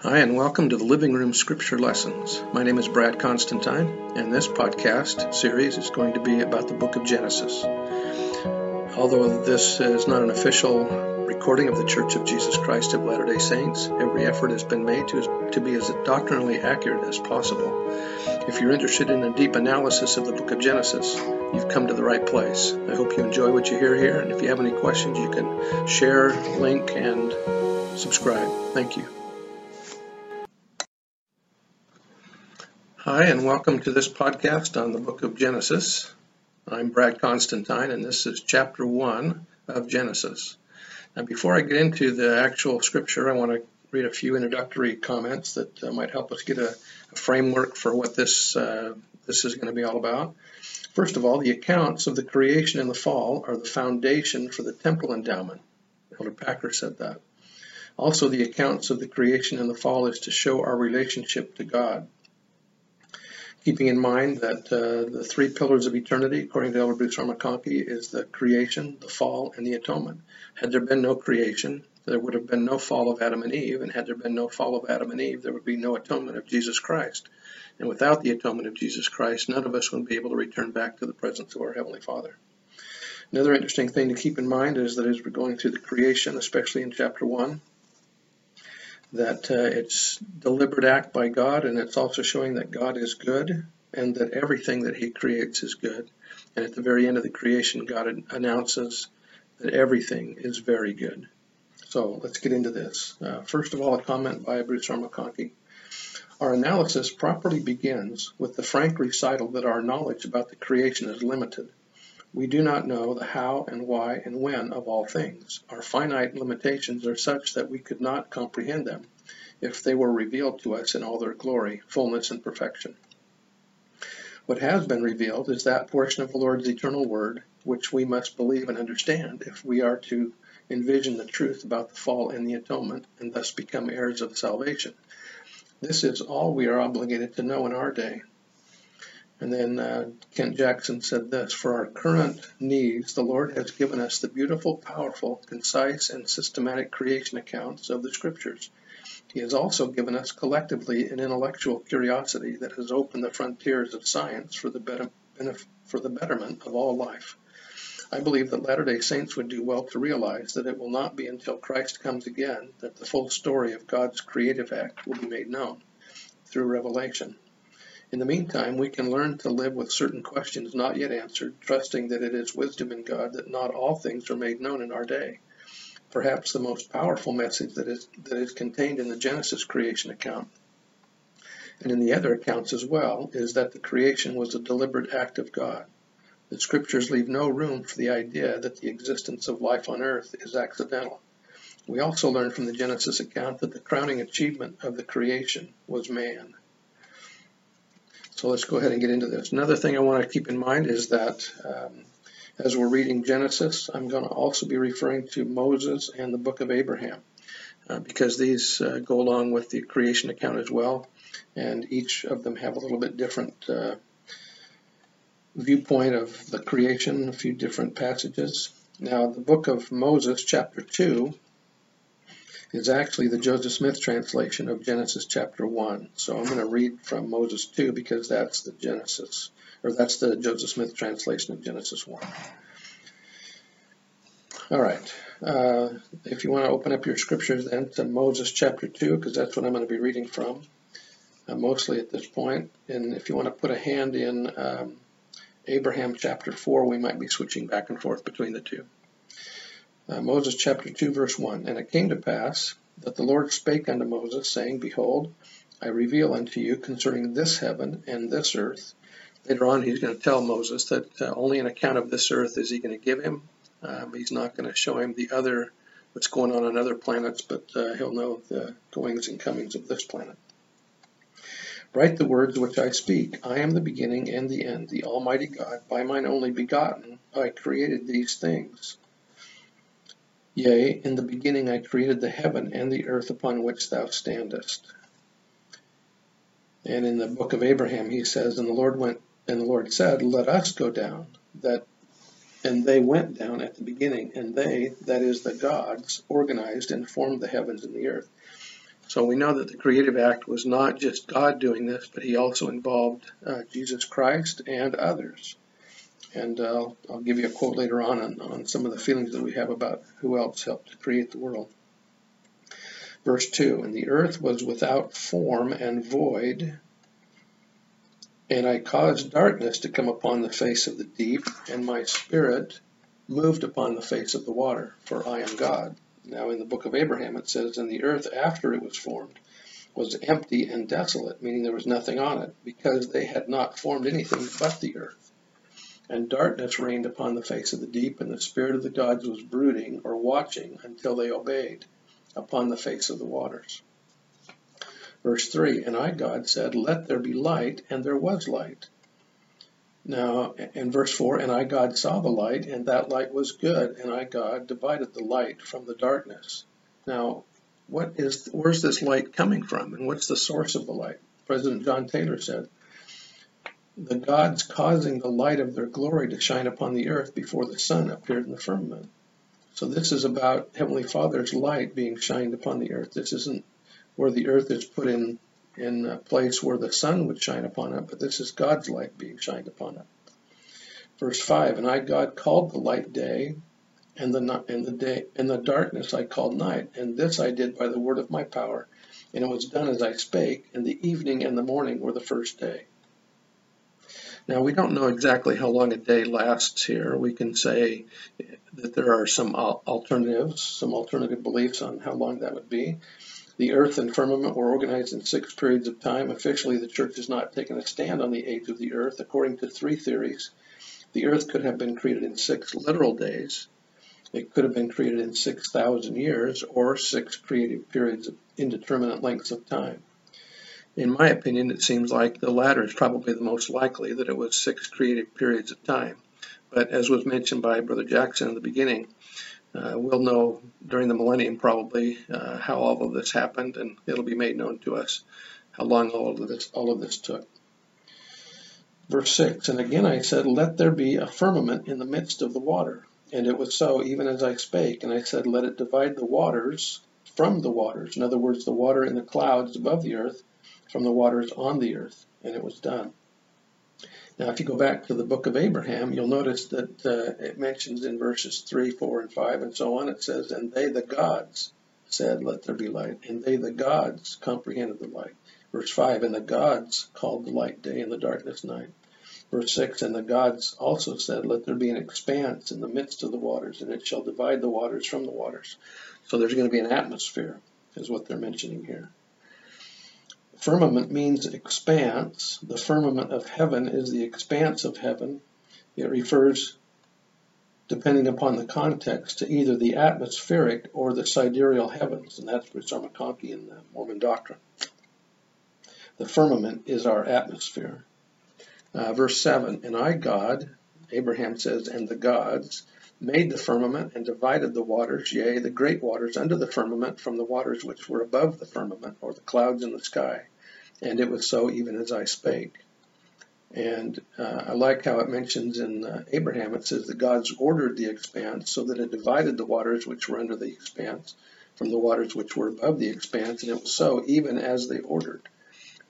Hi, and welcome to the Living Room Scripture Lessons. My name is Brad Constantine, and this podcast series is going to be about the book of Genesis. Although this is not an official recording of the Church of Jesus Christ of Latter day Saints, every effort has been made to, to be as doctrinally accurate as possible. If you're interested in a deep analysis of the book of Genesis, you've come to the right place. I hope you enjoy what you hear here, and if you have any questions, you can share, link, and subscribe. Thank you. Hi, and welcome to this podcast on the book of Genesis. I'm Brad Constantine, and this is chapter one of Genesis. Now, before I get into the actual scripture, I want to read a few introductory comments that uh, might help us get a, a, framework for what this uh, this is going to be all about. First of all, the accounts of the creation and the fall are the foundation for the temple endowment. Elder Packer said that. Also, the accounts of the creation and the fall is to show our relationship to God keeping in mind that uh, the three pillars of eternity, according to Elder Bruce R. McConkie, is the creation, the fall, and the atonement. Had there been no creation, there would have been no fall of Adam and Eve, and had there been no fall of Adam and Eve, there would be no atonement of Jesus Christ. And without the atonement of Jesus Christ, none of us would be able to return back to the presence of our Heavenly Father. Another interesting thing to keep in mind is that as we're going through the creation, especially in chapter 1, that uh, it's deliberate act by God, and it's also showing that God is good and that everything that He creates is good. And at the very end of the creation, God announces that everything is very good. So let's get into this. Uh, first of all, a comment by Bruce R. McConkie. Our analysis properly begins with the frank recital that our knowledge about the creation is limited. We do not know the how and why and when of all things. Our finite limitations are such that we could not comprehend them if they were revealed to us in all their glory, fullness, and perfection. What has been revealed is that portion of the Lord's eternal word which we must believe and understand if we are to envision the truth about the fall and the atonement and thus become heirs of salvation. This is all we are obligated to know in our day. And then uh, Kent Jackson said this For our current needs, the Lord has given us the beautiful, powerful, concise, and systematic creation accounts of the Scriptures. He has also given us collectively an intellectual curiosity that has opened the frontiers of science for the, better, for the betterment of all life. I believe that Latter day Saints would do well to realize that it will not be until Christ comes again that the full story of God's creative act will be made known through revelation. In the meantime, we can learn to live with certain questions not yet answered, trusting that it is wisdom in God that not all things are made known in our day. Perhaps the most powerful message that is, that is contained in the Genesis creation account and in the other accounts as well is that the creation was a deliberate act of God. The scriptures leave no room for the idea that the existence of life on earth is accidental. We also learn from the Genesis account that the crowning achievement of the creation was man. So let's go ahead and get into this. Another thing I want to keep in mind is that um, as we're reading Genesis, I'm going to also be referring to Moses and the book of Abraham uh, because these uh, go along with the creation account as well, and each of them have a little bit different uh, viewpoint of the creation, a few different passages. Now, the book of Moses, chapter 2, is actually the Joseph Smith translation of Genesis chapter 1. So I'm going to read from Moses 2 because that's the Genesis, or that's the Joseph Smith translation of Genesis 1. All right. Uh, if you want to open up your scriptures then to Moses chapter 2, because that's what I'm going to be reading from, uh, mostly at this point. And if you want to put a hand in um, Abraham chapter 4, we might be switching back and forth between the two. Uh, Moses chapter 2, verse 1. And it came to pass that the Lord spake unto Moses, saying, Behold, I reveal unto you concerning this heaven and this earth. Later on, he's going to tell Moses that uh, only an account of this earth is he going to give him. Um, he's not going to show him the other, what's going on on other planets, but uh, he'll know the goings and comings of this planet. Write the words which I speak. I am the beginning and the end, the Almighty God. By mine only begotten, I created these things. Yea, in the beginning I created the heaven and the earth upon which thou standest. And in the book of Abraham he says, And the Lord went and the Lord said, Let us go down, that and they went down at the beginning, and they, that is the gods, organized and formed the heavens and the earth. So we know that the creative act was not just God doing this, but he also involved uh, Jesus Christ and others. And uh, I'll give you a quote later on, on on some of the feelings that we have about who else helped to create the world. Verse 2 And the earth was without form and void, and I caused darkness to come upon the face of the deep, and my spirit moved upon the face of the water, for I am God. Now, in the book of Abraham, it says, And the earth after it was formed was empty and desolate, meaning there was nothing on it, because they had not formed anything but the earth. And darkness reigned upon the face of the deep, and the spirit of the gods was brooding or watching until they obeyed upon the face of the waters. Verse 3 And I, God, said, Let there be light, and there was light. Now, in verse 4, and I, God, saw the light, and that light was good, and I, God, divided the light from the darkness. Now, what is, where's this light coming from, and what's the source of the light? President John Taylor said, the gods causing the light of their glory to shine upon the earth before the sun appeared in the firmament. So this is about Heavenly Father's light being shined upon the earth. This isn't where the earth is put in in a place where the sun would shine upon it, but this is God's light being shined upon it. Verse 5, And I, God, called the light day, and the, and the day and the darkness I called night, and this I did by the word of my power, and it was done as I spake, and the evening and the morning were the first day. Now, we don't know exactly how long a day lasts here. We can say that there are some alternatives, some alternative beliefs on how long that would be. The earth and firmament were organized in six periods of time. Officially, the church has not taken a stand on the age of the earth. According to three theories, the earth could have been created in six literal days. It could have been created in 6,000 years or six creative periods of indeterminate lengths of time. In my opinion, it seems like the latter is probably the most likely, that it was six creative periods of time. But as was mentioned by Brother Jackson in the beginning, uh, we'll know during the millennium probably uh, how all of this happened, and it'll be made known to us how long all of this all of this took. Verse 6 And again I said, Let there be a firmament in the midst of the water. And it was so, even as I spake. And I said, Let it divide the waters from the waters. In other words, the water in the clouds above the earth from the waters on the earth. And it was done. Now, if you go back to the book of Abraham, you'll notice that uh, it mentions in verses 3, 4, and 5, and so on, it says, And they, the gods, said, Let there be light. And they, the gods, comprehended the light. Verse 5, And the gods called the light day and the darkness night. Verse 6, And the gods also said, Let there be an expanse in the midst of the waters, and it shall divide the waters from the waters. So there's going to be an atmosphere, is what they're mentioning here. Firmament means expanse. The firmament of heaven is the expanse of heaven. It refers, depending upon the context, to either the atmospheric or the sidereal heavens, and that's Richard McConkie in the Mormon doctrine. The firmament is our atmosphere. Uh, verse 7 And I, God, Abraham says, and the gods made the firmament and divided the waters, yea, the great waters under the firmament from the waters which were above the firmament, or the clouds in the sky. And it was so even as I spake. And uh, I like how it mentions in uh, Abraham, it says that God's ordered the expanse so that it divided the waters which were under the expanse from the waters which were above the expanse, and it was so even as they ordered.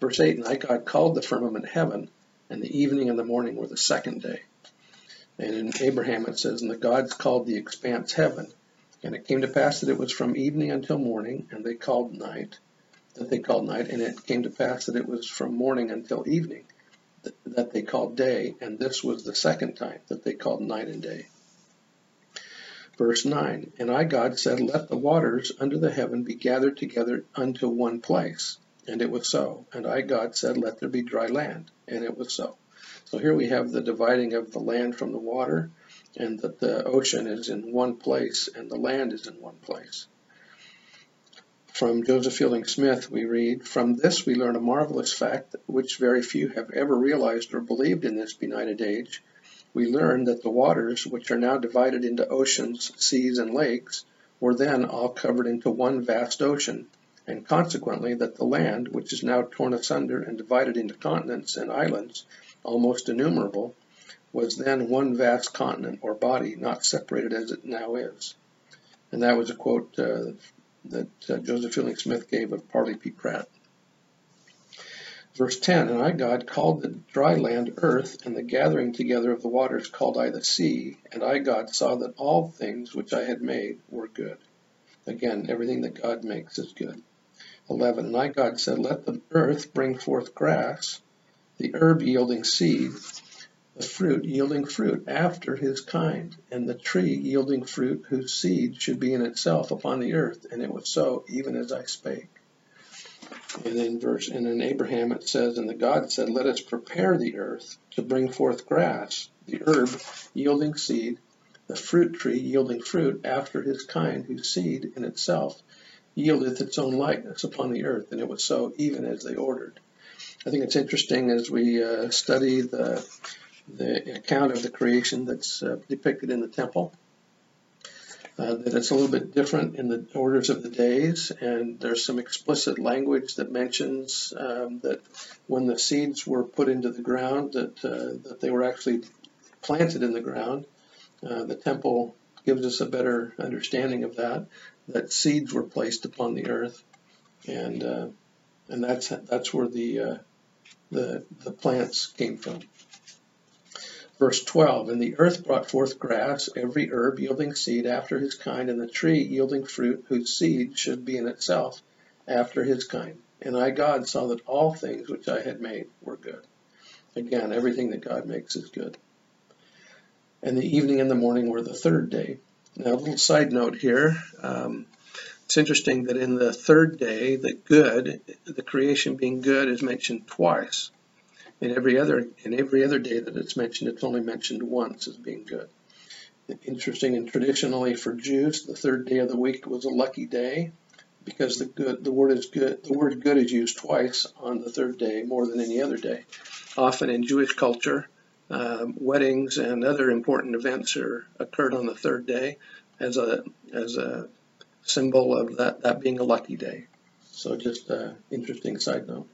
Verse 8, And I, God, called the firmament heaven, and the evening and the morning were the second day. And in Abraham it says, And the gods called the expanse heaven. And it came to pass that it was from evening until morning, and they called night, that they called night. And it came to pass that it was from morning until evening, that they called day. And this was the second time that they called night and day. Verse 9 And I, God, said, Let the waters under the heaven be gathered together unto one place. And it was so. And I, God, said, Let there be dry land. And it was so. So here we have the dividing of the land from the water, and that the ocean is in one place and the land is in one place. From Joseph Fielding Smith, we read, From this we learn a marvelous fact which very few have ever realized or believed in this benighted age. We learn that the waters, which are now divided into oceans, seas, and lakes, were then all covered into one vast ocean, and consequently that the land, which is now torn asunder and divided into continents and islands, almost innumerable, was then one vast continent or body, not separated as it now is. And that was a quote uh, that uh, Joseph Fielding Smith gave of Parley P. Pratt. Verse 10 And I, God, called the dry land earth, and the gathering together of the waters called I the sea. And I, God, saw that all things which I had made were good. Again, everything that God makes is good. 11 And I, God, said, Let the earth bring forth grass, the herb yielding seed, the fruit yielding fruit after his kind, and the tree yielding fruit whose seed should be in itself upon the earth. And it was so, even as I spake. And in verse and in Abraham it says, And the God said, Let us prepare the earth to bring forth grass, the herb yielding seed, the fruit tree yielding fruit after his kind, whose seed in itself yieldeth its own likeness upon the earth. And it was so, even as they ordered. I think it's interesting as we uh, study the the account of the creation that's uh, depicted in the temple. Uh, that it's a little bit different in the orders of the days, and there's some explicit language that mentions um, that when the seeds were put into the ground, that uh, that they were actually planted in the ground. Uh, the temple gives us a better understanding of that. That seeds were placed upon the earth, and uh, and that's that's where the the the plants came from. Verse 12 And the earth brought forth grass, every herb yielding seed after his kind, and the tree yielding fruit whose seed should be in itself after his kind. And I, God, saw that all things which I had made were good. Again, everything that God makes is good. And the evening and the morning were the third day. Now, a little side note here. Um, it's interesting that in the third day, the good, the creation being good, is mentioned twice. In every other in every other day that it's mentioned, it's only mentioned once as being good. Interesting and traditionally for Jews, the third day of the week was a lucky day because the good the word is good the word good is used twice on the third day more than any other day. Often in Jewish culture, um, weddings and other important events are occurred on the third day as a as a symbol of that that being a lucky day. So just an interesting side note.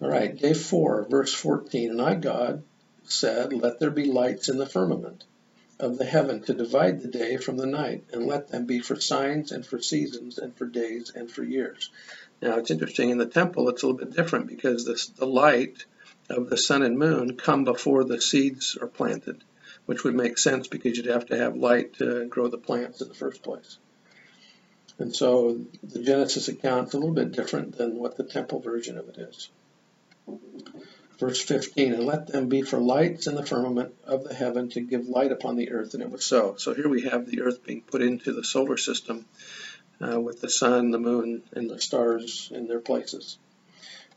All right, day four, verse 14. And I, God, said, Let there be lights in the firmament of the heaven to divide the day from the night, and let them be for signs and for seasons and for days and for years. Now, it's interesting, in the temple, it's a little bit different because this, the light of the sun and moon come before the seeds are planted, which would make sense because you'd have to have light to grow the plants in the first place. And so the Genesis account is a little bit different than what the temple version of it is. Verse 15, and let them be for lights in the firmament of the heaven to give light upon the earth. And it was so. So here we have the earth being put into the solar system uh, with the sun, the moon, and the stars in their places.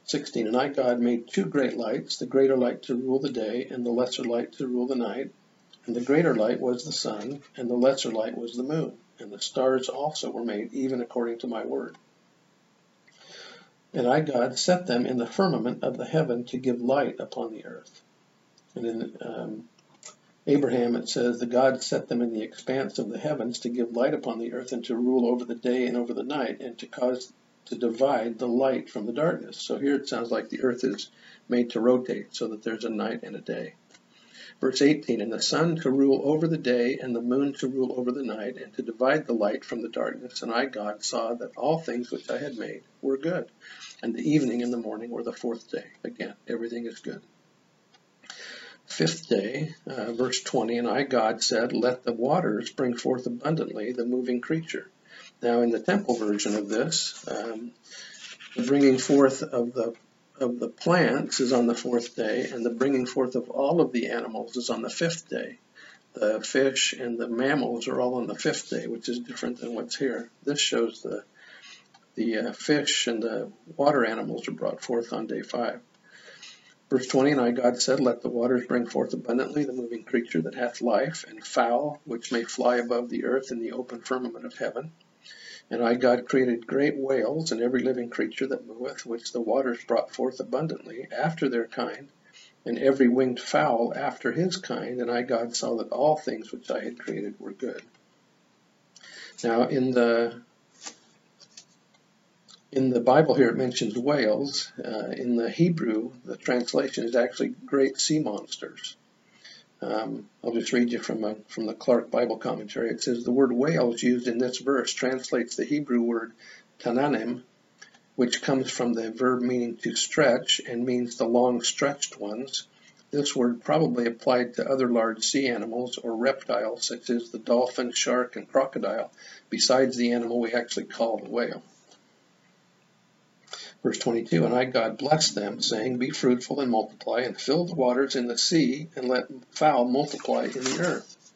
16, and I, God, made two great lights, the greater light to rule the day, and the lesser light to rule the night. And the greater light was the sun, and the lesser light was the moon. And the stars also were made, even according to my word. And I, God, set them in the firmament of the heaven to give light upon the earth. And in um, Abraham it says, The God set them in the expanse of the heavens to give light upon the earth and to rule over the day and over the night and to cause to divide the light from the darkness. So here it sounds like the earth is made to rotate so that there's a night and a day. Verse 18, And the sun to rule over the day, and the moon to rule over the night, and to divide the light from the darkness. And I, God, saw that all things which I had made were good and the evening and the morning were the fourth day. Again, everything is good. Fifth day, uh, verse 20, and I, God, said, Let the waters bring forth abundantly the moving creature. Now, in the temple version of this, um, the bringing forth of the of the plants is on the fourth day, and the bringing forth of all of the animals is on the fifth day. The fish and the mammals are all on the fifth day, which is different than what's here. This shows the the uh, fish and the water animals are brought forth on day five. Verse 29 God said, Let the waters bring forth abundantly the moving creature that hath life, and fowl which may fly above the earth in the open firmament of heaven. And I, God, created great whales and every living creature that moveth, which the waters brought forth abundantly after their kind, and every winged fowl after his kind. And I, God, saw that all things which I had created were good. Now, in the in the Bible here it mentions whales. Uh, in the Hebrew, the translation is actually great sea monsters. Um, I'll just read you from, a, from the Clarke Bible commentary. It says the word whales used in this verse translates the Hebrew word tanninim, which comes from the verb meaning to stretch and means the long stretched ones. This word probably applied to other large sea animals or reptiles such as the dolphin, shark, and crocodile, besides the animal we actually call the whale. Verse 22, And I, God, blessed them, saying, Be fruitful and multiply, and fill the waters in the sea, and let fowl multiply in the earth.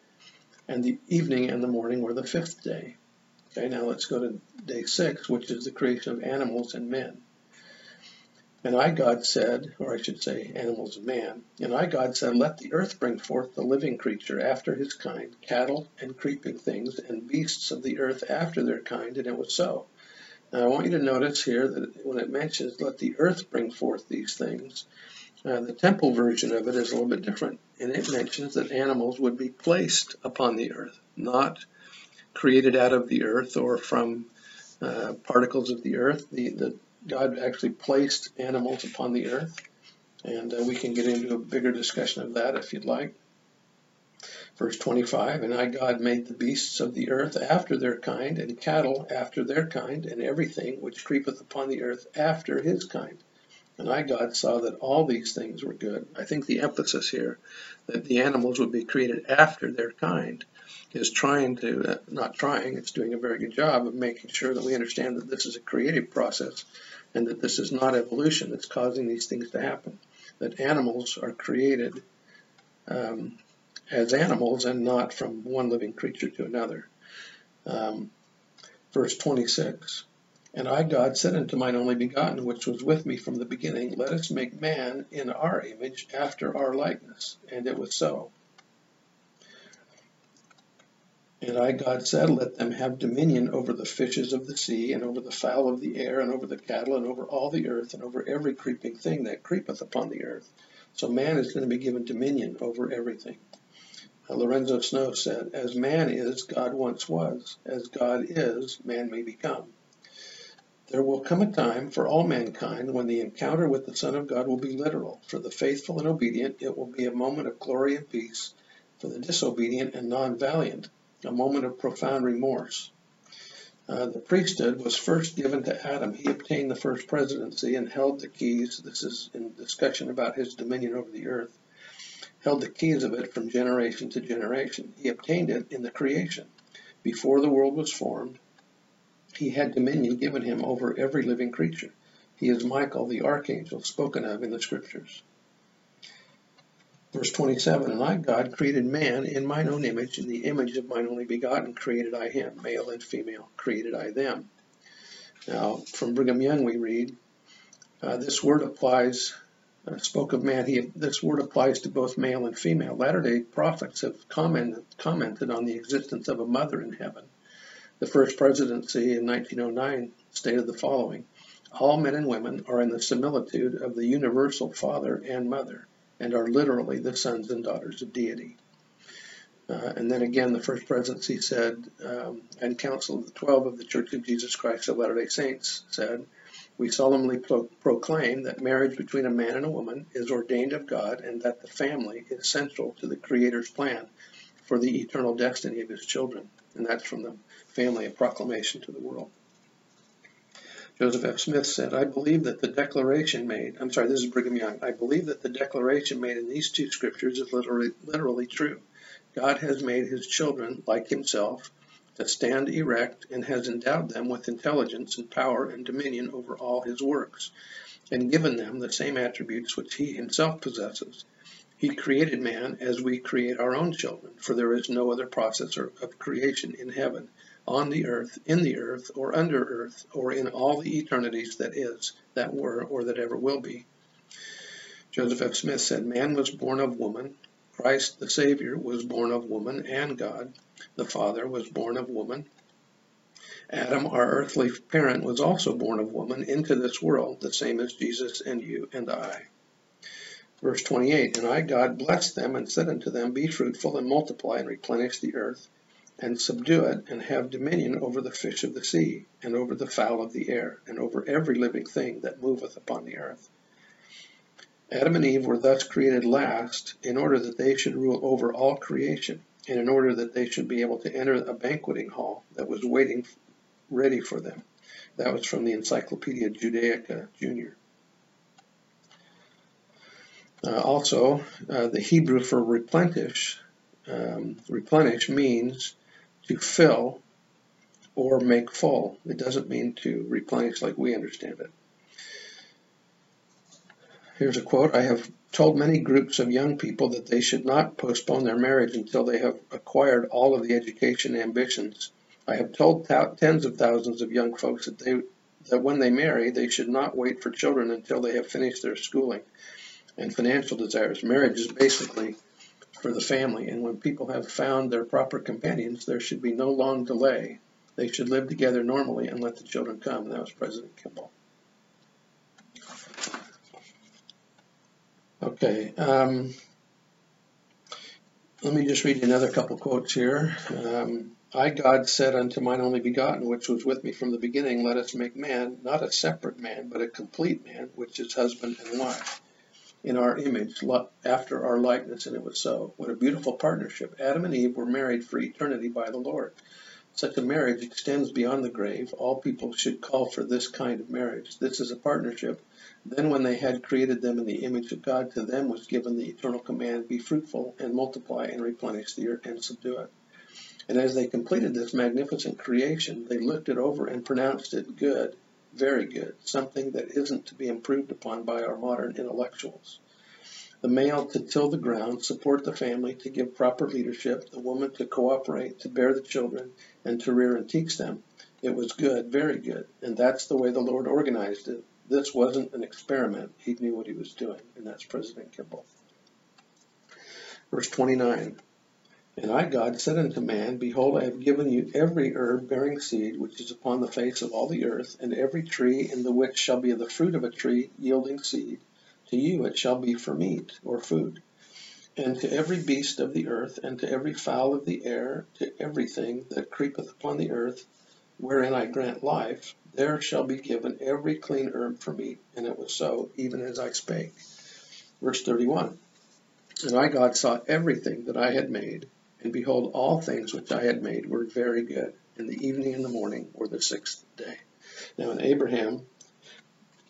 And the evening and the morning were the fifth day. Okay, now let's go to day six, which is the creation of animals and men. And I, God, said, or I should say, animals and man, and I, God, said, Let the earth bring forth the living creature after his kind, cattle and creeping things, and beasts of the earth after their kind, and it was so. Now, I want you to notice here that when it mentions let the earth bring forth these things, uh, the temple version of it is a little bit different, and it mentions that animals would be placed upon the earth, not created out of the earth or from uh, particles of the earth. The, the, God actually placed animals upon the earth, and uh, we can get into a bigger discussion of that if you'd like. Verse 25, And I, God, made the beasts of the earth after their kind, and cattle after their kind, and everything which creepeth upon the earth after his kind. And I, God, saw that all these things were good. I think the emphasis here, that the animals would be created after their kind, is trying to, uh, not trying, it's doing a very good job of making sure that we understand that this is a creative process and that this is not evolution that's causing these things to happen. That animals are created um, as animals and not from one living creature to another. Um, verse 26 And I, God, said unto mine only begotten, which was with me from the beginning, Let us make man in our image, after our likeness. And it was so. And I, God, said, Let them have dominion over the fishes of the sea, and over the fowl of the air, and over the cattle, and over all the earth, and over every creeping thing that creepeth upon the earth. So man is going to be given dominion over everything. Lorenzo Snow said, As man is, God once was. As God is, man may become. There will come a time for all mankind when the encounter with the Son of God will be literal. For the faithful and obedient, it will be a moment of glory and peace. For the disobedient and non valiant, a moment of profound remorse. Uh, the priesthood was first given to Adam. He obtained the first presidency and held the keys. This is in discussion about his dominion over the earth held the keys of it from generation to generation. He obtained it in the creation. Before the world was formed, he had dominion given him over every living creature. He is Michael, the archangel, spoken of in the scriptures. Verse 27 And I, God, created man in mine own image, in the image of mine only begotten created I him, male and female created I them. Now, from Brigham Young, we read, uh, this word applies Uh, spoke of man, he, this word applies to both male and female. Latter day prophets have commented, commented on the existence of a mother in heaven. The first presidency in 1909 stated the following All men and women are in the similitude of the universal father and mother, and are literally the sons and daughters of deity. Uh, and then again, the first presidency said, um, and Council of the Twelve of the Church of Jesus Christ of Latter day Saints said, we solemnly pro- proclaim that marriage between a man and a woman is ordained of God and that the family is central to the Creator's plan for the eternal destiny of his children. And that's from the family of proclamation to the world. Joseph F. Smith said, I believe that the declaration made, I'm sorry, this is Brigham Young, I believe that the declaration made in these two scriptures is literally, literally true. God has made his children like himself to stand erect and has endowed them with intelligence and power and dominion over all his works, and given them the same attributes which he himself possesses. He created man as we create our own children, for there is no other process of creation in heaven, on the earth, in the earth, or under earth, or in all the eternities that is, that were, or that ever will be. Joseph F. Smith said, Man was born of woman. Christ, the Savior, was born of woman and God. The Father was born of woman. Adam, our earthly parent, was also born of woman into this world, the same as Jesus and you and I. Verse 28 And I, God, blessed them and said unto them, Be fruitful and multiply and replenish the earth, and subdue it, and have dominion over the fish of the sea, and over the fowl of the air, and over every living thing that moveth upon the earth. Adam and Eve were thus created last in order that they should rule over all creation and in order that they should be able to enter a banqueting hall that was waiting ready for them. That was from the Encyclopedia Judaica Junior. Uh, also, uh, the Hebrew for replenish, um, replenish means to fill or make full. It doesn't mean to replenish like we understand it. Here's a quote I have told many groups of young people that they should not postpone their marriage until they have acquired all of the education ambitions. I have told tens of thousands of young folks that they that when they marry, they should not wait for children until they have finished their schooling and financial desires. Marriage is basically for the family, and when people have found their proper companions, there should be no long delay. They should live together normally and let the children come. That was President Kimball. Okay. Um, let me just read another couple quotes here. Um, I, God, said unto mine only begotten, which was with me from the beginning, Let us make man, not a separate man, but a complete man, which is husband and wife, in our image, after our likeness. And it was so. What a beautiful partnership. Adam and Eve were married for eternity by the Lord. Such a marriage extends beyond the grave. All people should call for this kind of marriage. This is a partnership then when they had created them in the image of God, to them was given the eternal command, Be fruitful, and multiply, and replenish the earth, and subdue it. And as they completed this magnificent creation, they looked it over and pronounced it good, very good, something that isn't to be improved upon by our modern intellectuals. The male to till the ground, support the family, to give proper leadership, the woman to cooperate, to bear the children, and to rear and teach them. It was good, very good, and that's the way the Lord organized it this wasn't an experiment. He knew what he was doing, and that's President Kimball. Verse 29 And I, God, said unto man, Behold, I have given you every herb bearing seed which is upon the face of all the earth, and every tree in the which shall be the fruit of a tree yielding seed. To you it shall be for meat or food. And to every beast of the earth, and to every fowl of the air, to everything that creepeth upon the earth, wherein I grant life, there shall be given every clean herb for meat. And it was so, even as I spake. Verse 31 And I, God, saw everything that I had made, and behold, all things which I had made were very good. And the evening and the morning were the sixth day. Now, in Abraham,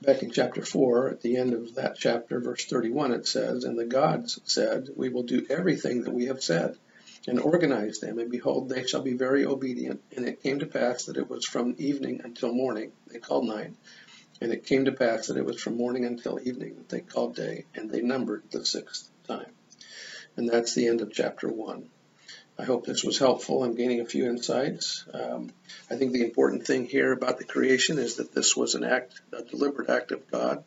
back in chapter 4, at the end of that chapter, verse 31, it says, And the gods said, We will do everything that we have said and organize them, and behold, they shall be very obedient. And it came to pass that it was from evening until morning, they called night. And it came to pass that it was from morning until evening that they called day, and they numbered the sixth time. And that's the end of chapter one. I hope this was helpful. I'm gaining a few insights. Um, I think the important thing here about the creation is that this was an act, a deliberate act of God,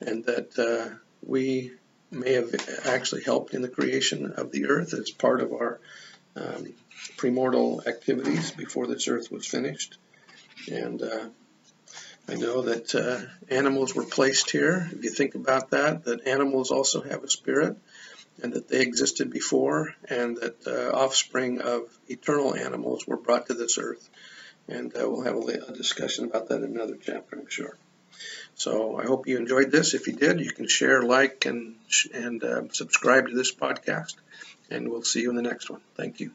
and that uh, we may have actually helped in the creation of the earth as part of our um, premortal activities before this earth was finished. And uh, I know that uh, animals were placed here. If you think about that, that animals also have a spirit and that they existed before and that uh, offspring of eternal animals were brought to this earth. And uh, we'll have a, a discussion about that in another chapter, I'm sure. So I hope you enjoyed this. If you did, you can share, like, and and uh, subscribe to this podcast. And we'll see you in the next one. Thank you.